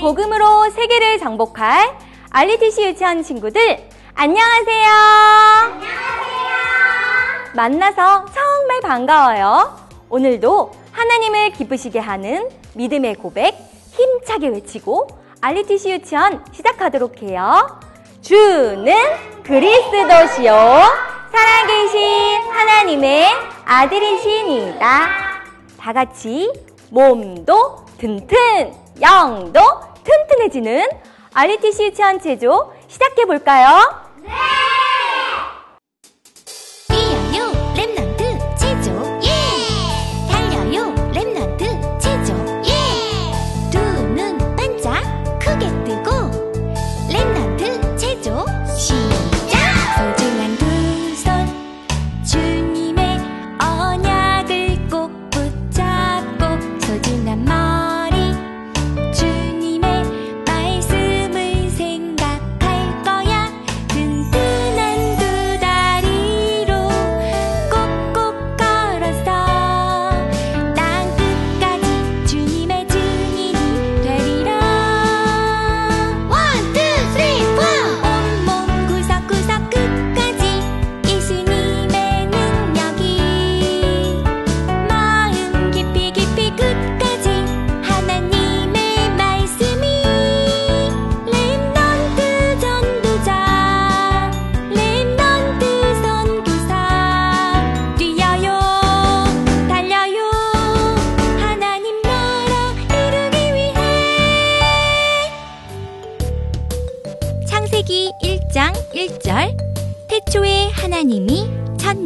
복음으로 세계를 정복할 알리티시 유치원 친구들 안녕하세요. 안녕하세요. 만나서 정말 반가워요. 오늘도 하나님을 기쁘시게 하는 믿음의 고백 힘차게 외치고 알리티시 유치원 시작하도록 해요. 주는 그리스도시요 살아계신 하나님의 아들이시니다. 다 같이 몸도 튼튼, 영도 튼튼해지는 알리티시 유치원 체조 시작해 볼까요? 네.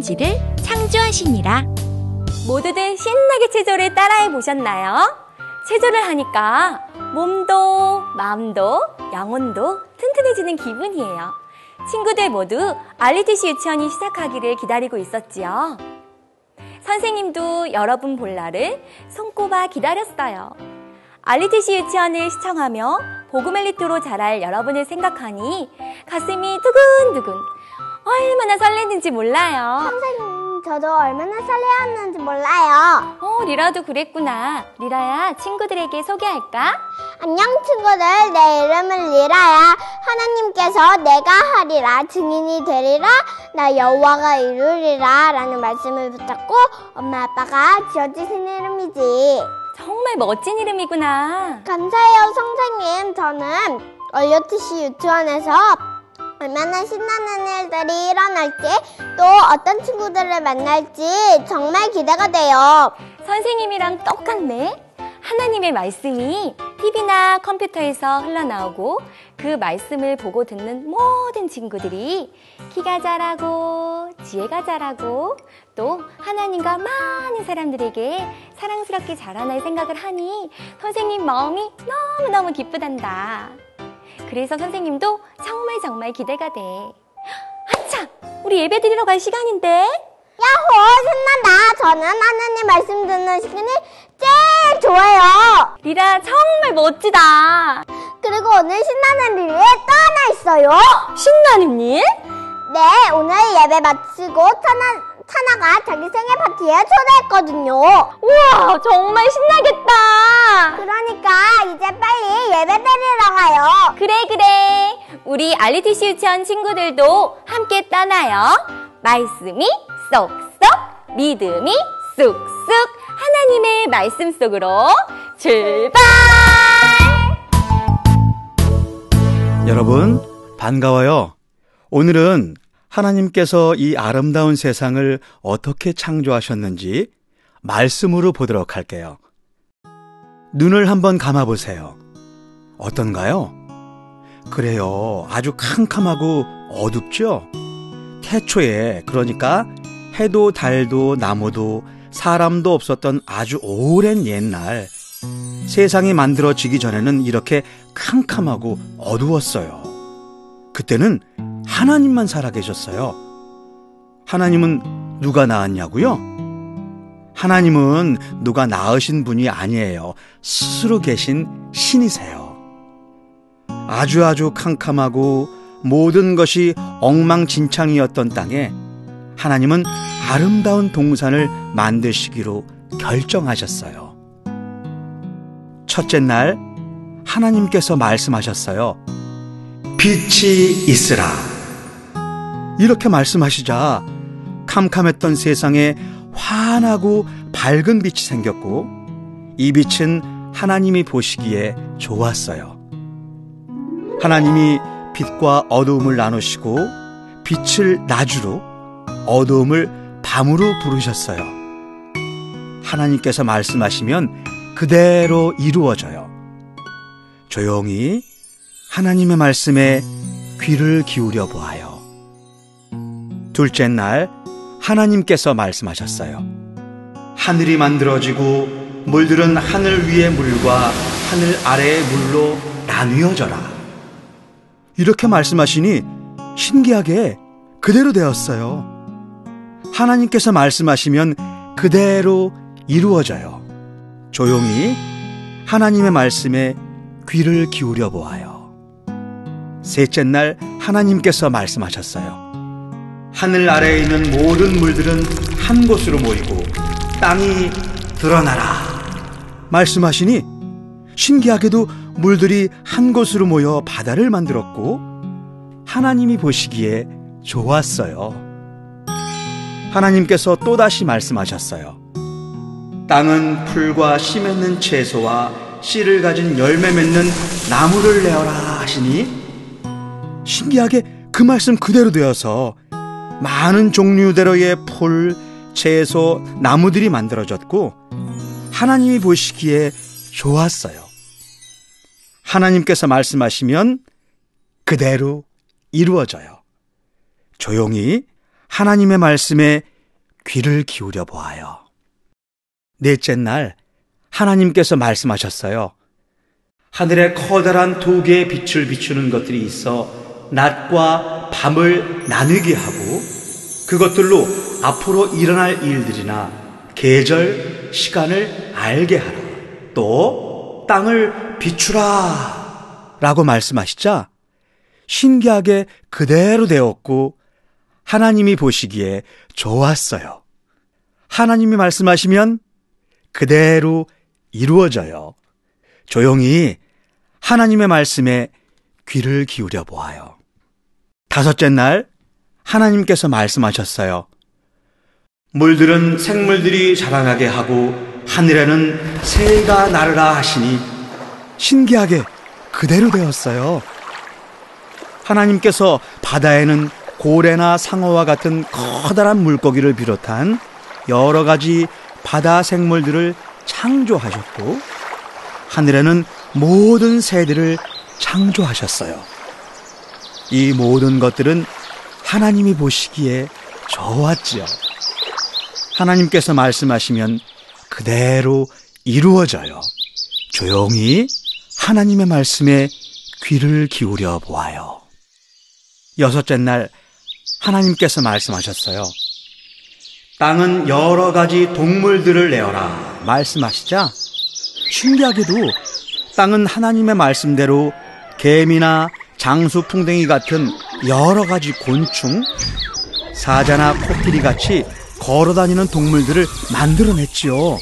천지를 창조하시니라 모두들 신나게 체조를 따라해 보셨나요? 체조를 하니까 몸도 마음도 영혼도 튼튼해지는 기분이에요. 친구들 모두 알리티시 유치원이 시작하기를 기다리고 있었지요. 선생님도 여러분 볼날을 손꼽아 기다렸어요. 알리티시 유치원을 시청하며 보그멜리토로 자랄 여러분을 생각하니 가슴이 두근두근 얼마나 설레는지 몰라요. 선생님, 저도 얼마나 설레었는지 몰라요. 어, 리라도 그랬구나. 리라야, 친구들에게 소개할까? 안녕 친구들, 내 이름은 리라야. 하나님께서 내가 하리라 증인이 되리라 나 여호와가 이루리라 라는 말씀을 붙잡고 엄마 아빠가 지어주신 이름이지. 정말 멋진 이름이구나. 감사해요 선생님. 저는 얼려티시 유치원에서 얼마나 신나는 일들이 일어날지 또 어떤 친구들을 만날지 정말 기대가 돼요. 선생님이랑 똑같네. 하나님의 말씀이 TV나 컴퓨터에서 흘러나오고 그 말씀을 보고 듣는 모든 친구들이 키가 자라고 지혜가 자라고 또 하나님과 많은 사람들에게 사랑스럽게 자라날 생각을 하니 선생님 마음이 너무너무 기쁘단다. 그래서 선생님도 정말 정말 기대가 돼. 아차! 우리 예배 드리러 갈 시간인데? 야호 신난다. 저는 하나님 말씀 듣는 시간이 제일 좋아요. 리라 정말 멋지다. 그리고 오늘 신나는 일이 또 하나 있어요. 신나는 일? 네, 오늘 예배 마치고 찬아, 찬아가 자기 생일 파티에 초대했거든요. 우와, 정말 신나겠다. 그러니까 이제 빨리 예배 드리러 가요. 그래, 그래. 우리 알리티시 유치원 친구들도 함께 떠나요. 말씀이 쏙쏙, 믿음이 쑥쑥, 하나님의 말씀 속으로 출발! 여러분, 반가워요. 오늘은 하나님께서 이 아름다운 세상을 어떻게 창조하셨는지 말씀으로 보도록 할게요. 눈을 한번 감아보세요. 어떤가요? 그래요. 아주 캄캄하고 어둡죠? 태초에, 그러니까 해도 달도 나무도 사람도 없었던 아주 오랜 옛날, 세상이 만들어지기 전에는 이렇게 캄캄하고 어두웠어요. 그때는 하나님만 살아계셨어요. 하나님은 누가 낳았냐고요? 하나님은 누가 낳으신 분이 아니에요. 스스로 계신 신이세요. 아주 아주 캄캄하고 모든 것이 엉망진창이었던 땅에 하나님은 아름다운 동산을 만드시기로 결정하셨어요. 첫째 날 하나님께서 말씀하셨어요. 빛이 있으라. 이렇게 말씀하시자 캄캄했던 세상에 환하고 밝은 빛이 생겼고 이 빛은 하나님이 보시기에 좋았어요. 하나님이 빛과 어두움을 나누시고 빛을 낮으로 어두움을 밤으로 부르셨어요. 하나님께서 말씀하시면 그대로 이루어져요. 조용히 하나님의 말씀에 귀를 기울여 보아요. 둘째 날 하나님께서 말씀하셨어요. 하늘이 만들어지고 물들은 하늘 위의 물과 하늘 아래의 물로 나뉘어져라. 이렇게 말씀하시니 신기하게 그대로 되었어요. 하나님께서 말씀하시면 그대로 이루어져요. 조용히 하나님의 말씀에 귀를 기울여 보아요. 셋째 날 하나님께서 말씀하셨어요. 하늘 아래에 있는 모든 물들은 한 곳으로 모이고 땅이 드러나라. 말씀하시니 신기하게도 물들이 한 곳으로 모여 바다를 만들었고 하나님이 보시기에 좋았어요. 하나님께서 또다시 말씀하셨어요. 땅은 풀과 씨 맺는 채소와 씨를 가진 열매 맺는 나무를 내어라 하시니 신기하게 그 말씀 그대로 되어서 많은 종류대로의 풀, 채소, 나무들이 만들어졌고 하나님이 보시기에 좋았어요. 하나님께서 말씀하시면 그대로 이루어져요. 조용히 하나님의 말씀에 귀를 기울여 보아요. 넷째 날 하나님께서 말씀하셨어요. 하늘에 커다란 두 개의 빛을 비추는 것들이 있어 낮과 밤을 나누게 하고 그것들로 앞으로 일어날 일들이나 계절, 시간을 알게 하라. 또 땅을 비추라. 라고 말씀하시자 신기하게 그대로 되었고 하나님이 보시기에 좋았어요. 하나님이 말씀하시면 그대로 이루어져요. 조용히 하나님의 말씀에 귀를 기울여 보아요. 다섯째 날 하나님께서 말씀하셨어요. 물들은 생물들이 자라나게 하고 하늘에는 새가 나르라 하시니 신기하게 그대로 되었어요. 하나님께서 바다에는 고래나 상어와 같은 커다란 물고기를 비롯한 여러 가지 바다 생물들을 창조하셨고 하늘에는 모든 새들을 창조하셨어요. 이 모든 것들은 하나님이 보시기에 좋았지요. 하나님께서 말씀하시면 그대로 이루어져요. 조용히 하나님의 말씀에 귀를 기울여 보아요. 여섯째 날 하나님께서 말씀하셨어요. 땅은 여러 가지 동물들을 내어라 말씀하시자 신기하게도 땅은 하나님의 말씀대로 개미나 장수풍뎅이 같은 여러 가지 곤충, 사자나 코끼리 같이 걸어다니는 동물들을 만들어냈지요.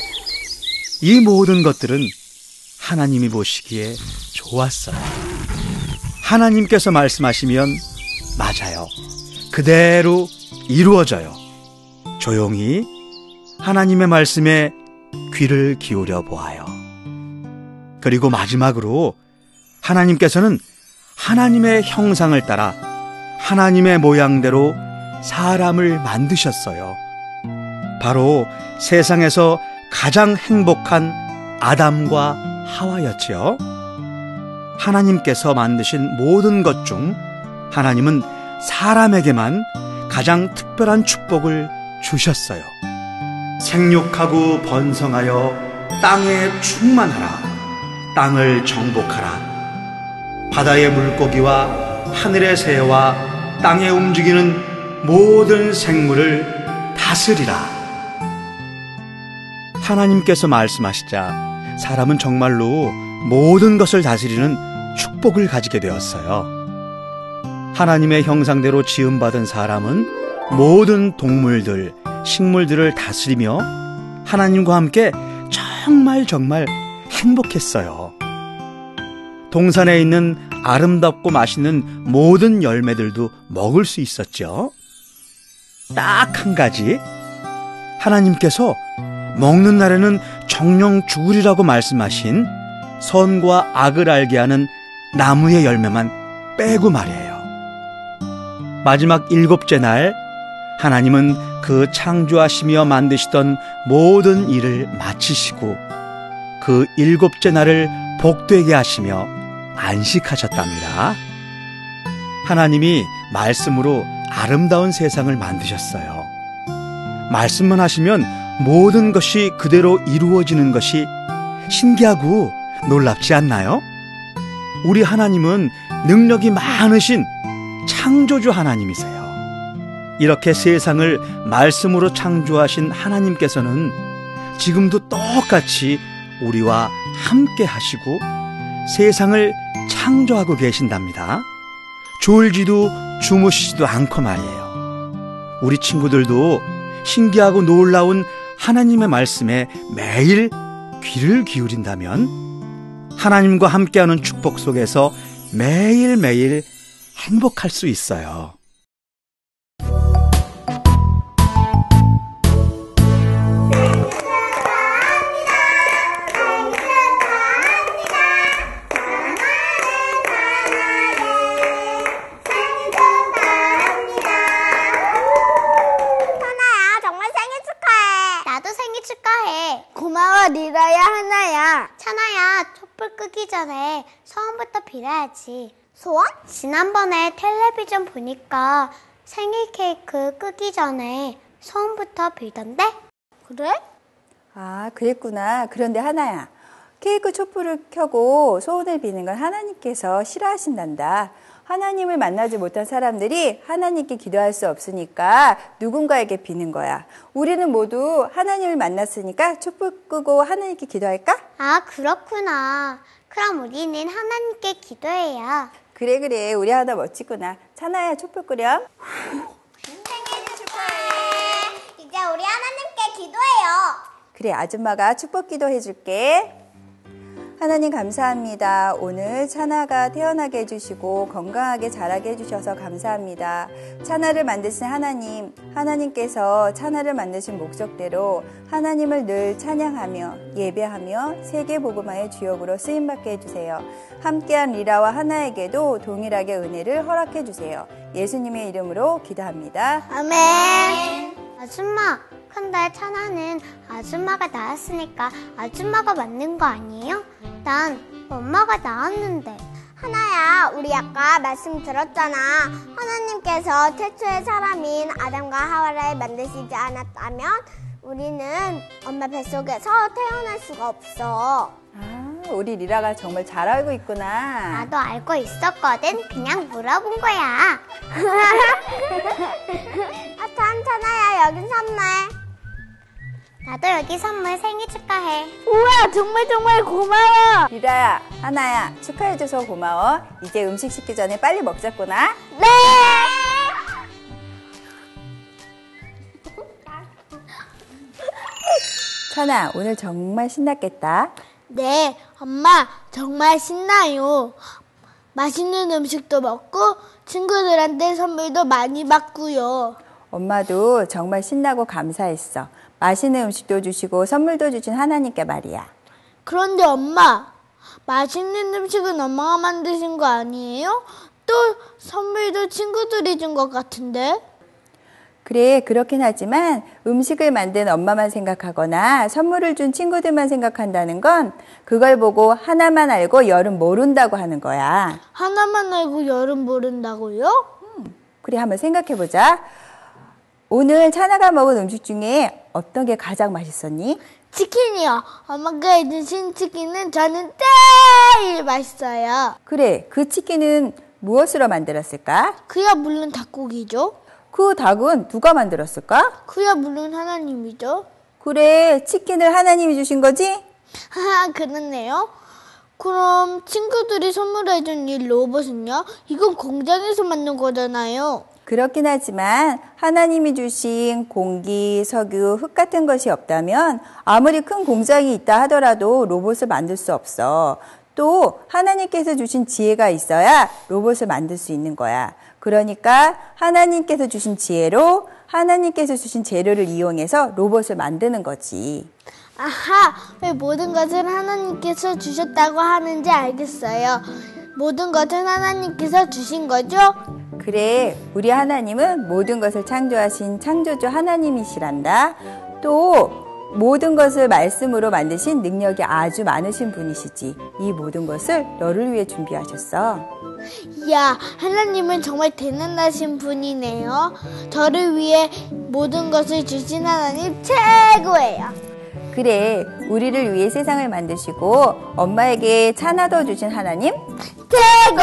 이 모든 것들은 하나님이 보시기에 좋았어요. 하나님께서 말씀하시면 맞아요. 그대로 이루어져요. 조용히 하나님의 말씀에 귀를 기울여 보아요. 그리고 마지막으로 하나님께서는 하나님의 형상을 따라 하나님의 모양대로 사람을 만드셨어요. 바로 세상에서 가장 행복한 아담과 하와였지요. 하나님께서 만드신 모든 것 중 하나님은 사람에게만 가장 특별한 축복을 주셨어요. 생육하고 번성하여 땅에 충만하라. 땅을 정복하라. 바다의 물고기와 하늘의 새와 땅에 움직이는 모든 생물을 다스리라. 하나님께서 말씀하시자 사람은 정말로 모든 것을 다스리는 축복을 가지게 되었어요. 하나님의 형상대로 지음받은 사람은 모든 동물들, 식물들을 다스리며 하나님과 함께 정말 정말 행복했어요. 동산에 있는 아름답고 맛있는 모든 열매들도 먹을 수 있었죠. 딱 한 가지. 하나님께서 먹는 날에는 정령 죽으리라고 말씀하신 선과 악을 알게 하는 나무의 열매만 빼고 말이에요. 마지막 일곱째 날, 하나님은 그 창조하시며 만드시던 모든 일을 마치시고 그 일곱째 날을 복되게 하시며 안식하셨답니다. 하나님이 말씀으로 아름다운 세상을 만드셨어요. 말씀만 하시면 모든 것이 그대로 이루어지는 것이 신기하고 놀랍지 않나요? 우리 하나님은 능력이 많으신 창조주 하나님이세요. 이렇게 세상을 말씀으로 창조하신 하나님께서는 지금도 똑같이 우리와 함께 하시고 세상을 창조하고 계신답니다. 졸지도 주무시지도 않고 말이에요. 우리 친구들도 신기하고 놀라운 하나님의 말씀에 매일 귀를 기울인다면 하나님과 함께하는 축복 속에서 매일매일 행복할 수 있어요. 빌어야지. 소원? 지난번에 텔레비전 보니까 생일 케이크 끄기 전에 소원부터 빌던데? 그래? 아, 그랬구나. 그런데 하나야. 케이크 촛불을 켜고 소원을 비는 건 하나님께서 싫어하신단다. 하나님을 만나지 못한 사람들이 하나님께 기도할 수 없으니까 누군가에게 비는 거야. 우리는 모두 하나님을 만났으니까 촛불 끄고 하나님께 기도할까? 아 그렇구나. 그럼 우리는 하나님께 기도해요. 그래, 그래. 우리 하나 멋지구나. 찬아야, 촛불 끄렴. 생일 축하해. 이제 우리 하나님께 기도해요. 그래, 아줌마가 축복 기도 해줄게. 하나님 감사합니다. 오늘 차나가 태어나게 해주시고 건강하게 자라게 해주셔서 감사합니다. 차나를 만드신 하나님, 하나님께서 차나를 만드신 목적대로 하나님을 늘 찬양하며 예배하며 세계복음화의 주역으로 쓰임받게 해주세요. 함께한 리라와 하나에게도 동일하게 은혜를 허락해 주세요. 예수님의 이름으로 기도합니다. 아멘. 아줌마, 근데 찬아는 아줌마가 낳았으니까 아줌마가 맞는 거 아니에요? 난 엄마가 낳았는데. 하나야, 우리 아까 말씀 들었잖아. 하나님께서 태초의 사람인 아담과 하와를 만드시지 않았다면 우리는 엄마 뱃속에서 태어날 수가 없어. 아, 우리 리라가 정말 잘 알고 있구나. 나도 알고 있었거든. 그냥 물어본 거야. 아, 참, 찬아야, 여긴 선물. 나도 여기 선물 생일 축하해. 우와, 정말 정말 고마워. 리라야, 하나야, 축하해줘서 고마워. 이제 음식 식기 전에 빨리 먹자꾸나. 네. 찬아, 오늘 정말 신났겠다. 네, 엄마, 정말 신나요. 맛있는 음식도 먹고, 친구들한테 선물도 많이 받고요. 엄마도 정말 신나고 감사했어. 맛있는 음식도 주시고 선물도 주신 하나님께 말이야. 그런데 엄마, 맛있는 음식은 엄마가 만드신 거 아니에요? 또 선물도 친구들이 준 것 같은데? 그래, 그렇긴 하지만 음식을 만든 엄마만 생각하거나 선물을 준 친구들만 생각한다는 건 그걸 보고 하나만 알고 열은 모른다고 하는 거야. 하나만 알고 열은 모른다고요? 그래, 한번 생각해 보자. 오늘 찬아가 먹은 음식 중에 어떤 게 가장 맛있었니? 치킨이요. 엄마가 해주신 치킨은 저는 제일 맛있어요. 그래, 그 치킨은 무엇으로 만들었을까? 그야 물론 닭고기죠. 그 닭은 누가 만들었을까? 그야 물론 하나님이죠. 그래, 치킨을 하나님이 주신 거지? 하하, 그렇네요. 그럼 친구들이 선물해준 이 로봇은요? 이건 공장에서 만든 거잖아요. 그렇긴 하지만 하나님이 주신 공기, 석유, 흙 같은 것이 없다면 아무리 큰 공장이 있다 하더라도 로봇을 만들 수 없어. 또 하나님께서 주신 지혜가 있어야 로봇을 만들 수 있는 거야. 그러니까 하나님께서 주신 지혜로 하나님께서 주신 재료를 이용해서 로봇을 만드는 거지. 아하, 왜 모든 것을 하나님께서 주셨다고 하는지 알겠어요. 모든 것은 하나님께서 주신 거죠? 그래, 우리 하나님은 모든 것을 창조하신 창조주 하나님이시란다. 또 모든 것을 말씀으로 만드신 능력이 아주 많으신 분이시지. 이 모든 것을 너를 위해 준비하셨어. 이야, 하나님은 정말 대단하신 분이네요. 저를 위해 모든 것을 주신 하나님 최고예요. 그래, 우리를 위해 세상을 만드시고 엄마에게 차나도 주신 하나님 최고!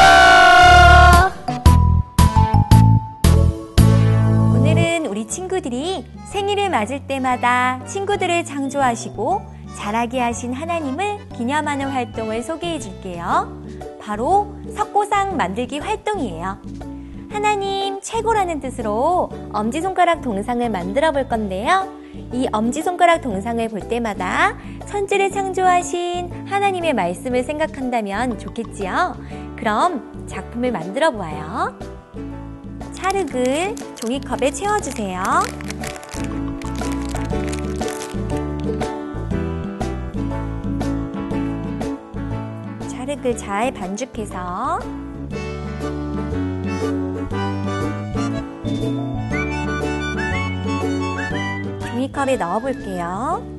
친구들이 생일을 맞을 때마다 친구들을 창조하시고 자라게 하신 하나님을 기념하는 활동을 소개해 줄게요. 바로 석고상 만들기 활동이에요. 하나님 최고라는 뜻으로 엄지손가락 동상을 만들어 볼 건데요. 이 엄지손가락 동상을 볼 때마다 천지를 창조하신 하나님의 말씀을 생각한다면 좋겠지요? 그럼 작품을 만들어 보아요. 찰흙을 종이컵에 채워주세요. 찰흙을 잘 반죽해서 종이컵에 넣어 볼게요.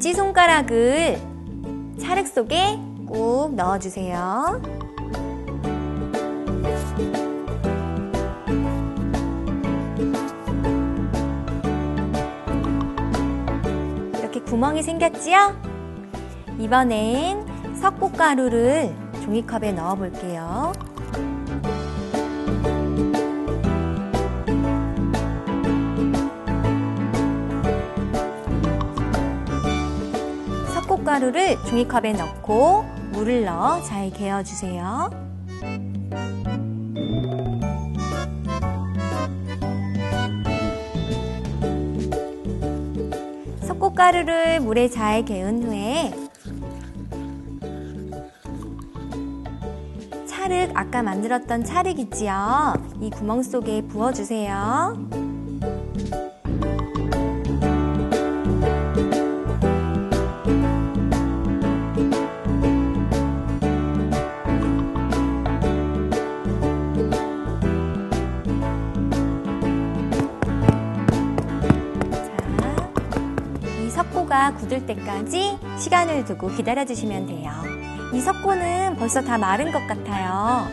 엄지 손가락을 찰흙 속에 꾹 넣어주세요. 이렇게 구멍이 생겼지요? 이번엔 석고가루를 종이컵에 넣어 볼게요. 석고가루를 종이컵에 넣고 물을 넣어 잘 개어주세요. 석고가루를 물에 잘 개은 후에 찰흙 아까 만들었던 찰흙 있지요? 이 구멍 속에 부어주세요. 석고가 굳을 때까지 시간을 두고 기다려주시면 돼요. 이 석고는 벌써 다 마른 것 같아요.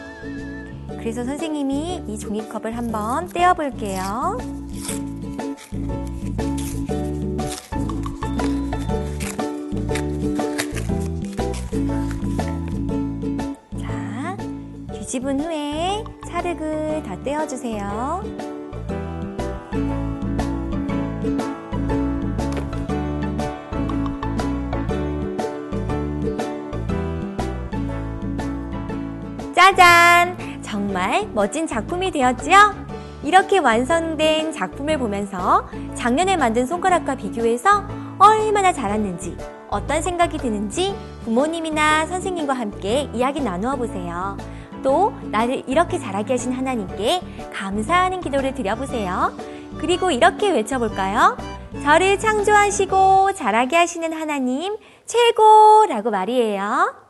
그래서 선생님이 이 종이컵을 한번 떼어 볼게요. 자, 뒤집은 후에 찰흙을 다 떼어주세요. 짜잔! 정말 멋진 작품이 되었지요? 이렇게 완성된 작품을 보면서 작년에 만든 손가락과 비교해서 얼마나 잘했는지, 어떤 생각이 드는지 부모님이나 선생님과 함께 이야기 나누어 보세요. 또, 나를 이렇게 잘하게 하신 하나님께 감사하는 기도를 드려보세요. 그리고 이렇게 외쳐볼까요? 저를 창조하시고 잘하게 하시는 하나님 최고라고 말이에요.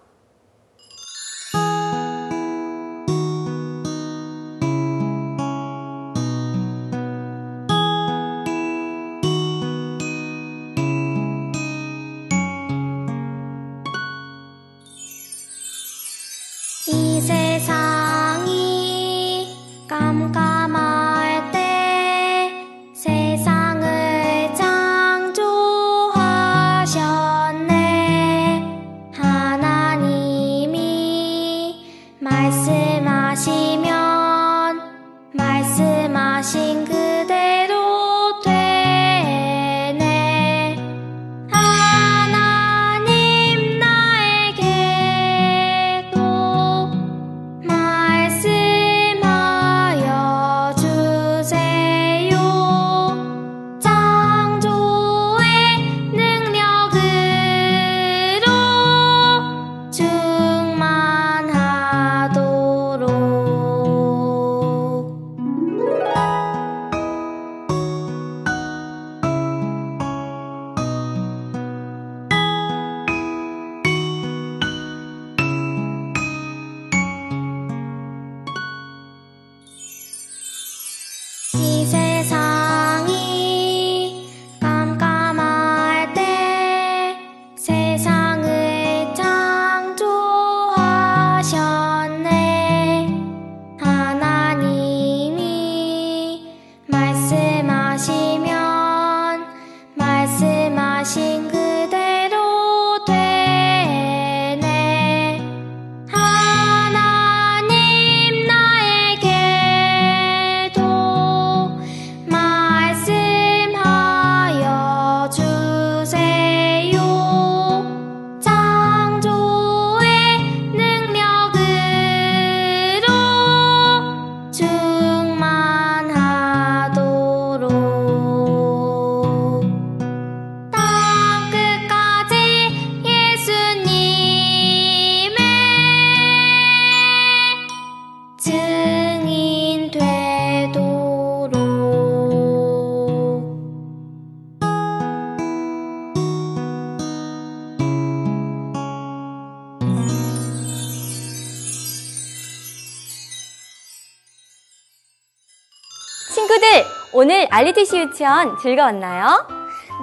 알리티시 유치원 즐거웠나요?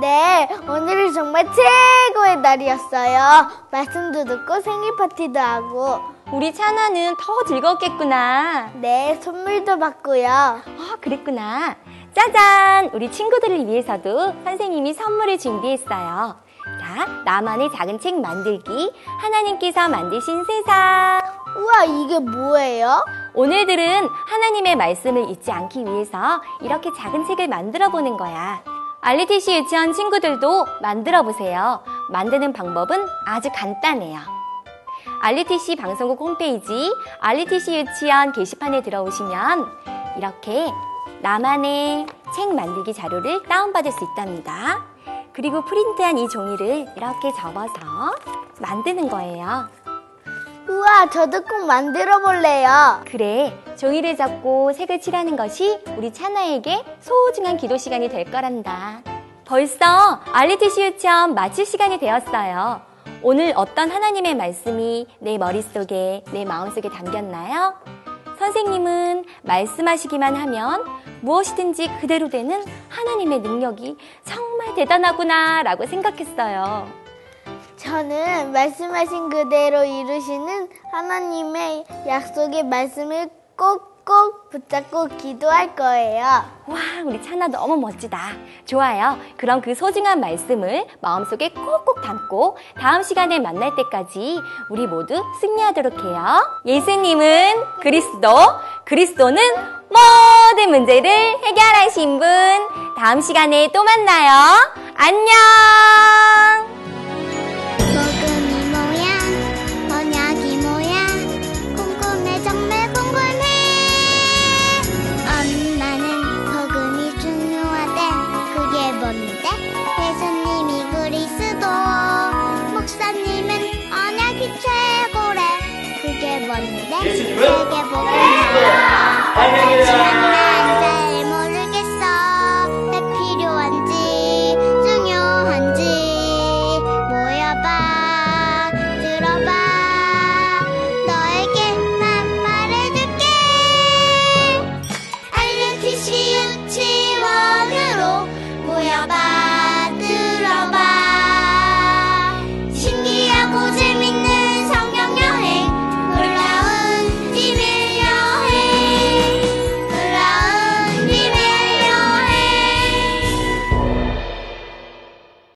네, 오늘은 정말 최고의 날이었어요. 말씀도 듣고 생일 파티도 하고, 우리 찬아는 더 즐거웠겠구나. 네, 선물도 받고요. 아, 그랬구나. 짜잔! 우리 친구들을 위해서도 선생님이 선물을 준비했어요. 자, 나만의 작은 책 만들기. 하나님께서 만드신 세상. 우와, 이게 뭐예요? 오늘들은 하나님의 말씀을 잊지 않기 위해서 이렇게 작은 책을 만들어 보는 거야. 알리티시 유치원 친구들도 만들어 보세요. 만드는 방법은 아주 간단해요. 알리티시 방송국 홈페이지 알리티시 유치원 게시판에 들어오시면 이렇게 나만의 책 만들기 자료를 다운받을 수 있답니다. 그리고 프린트한 이 종이를 이렇게 접어서 만드는 거예요. 우와, 저도 꼭 만들어 볼래요. 그래, 종이를 잡고 색을 칠하는 것이 우리 차나에게 소중한 기도 시간이 될 거란다. 벌써 알리티시 유치원 마칠 시간이 되었어요. 오늘 어떤 하나님의 말씀이 내 머릿속에, 내 마음속에 담겼나요? 선생님은 말씀하시기만 하면 무엇이든지 그대로 되는 하나님의 능력이 정말 대단하구나 라고 생각했어요. 저는 말씀하신 그대로 이루시는 하나님의 약속의 말씀을 꼭꼭 붙잡고 기도할 거예요. 와, 우리 차나 너무 멋지다. 좋아요. 그럼 그 소중한 말씀을 마음속에 꼭꼭 담고 다음 시간에 만날 때까지 우리 모두 승리하도록 해요. 예수님은 그리스도, 그리스도는 모든 문제를 해결하신 분. 다음 시간에 또 만나요. 안녕!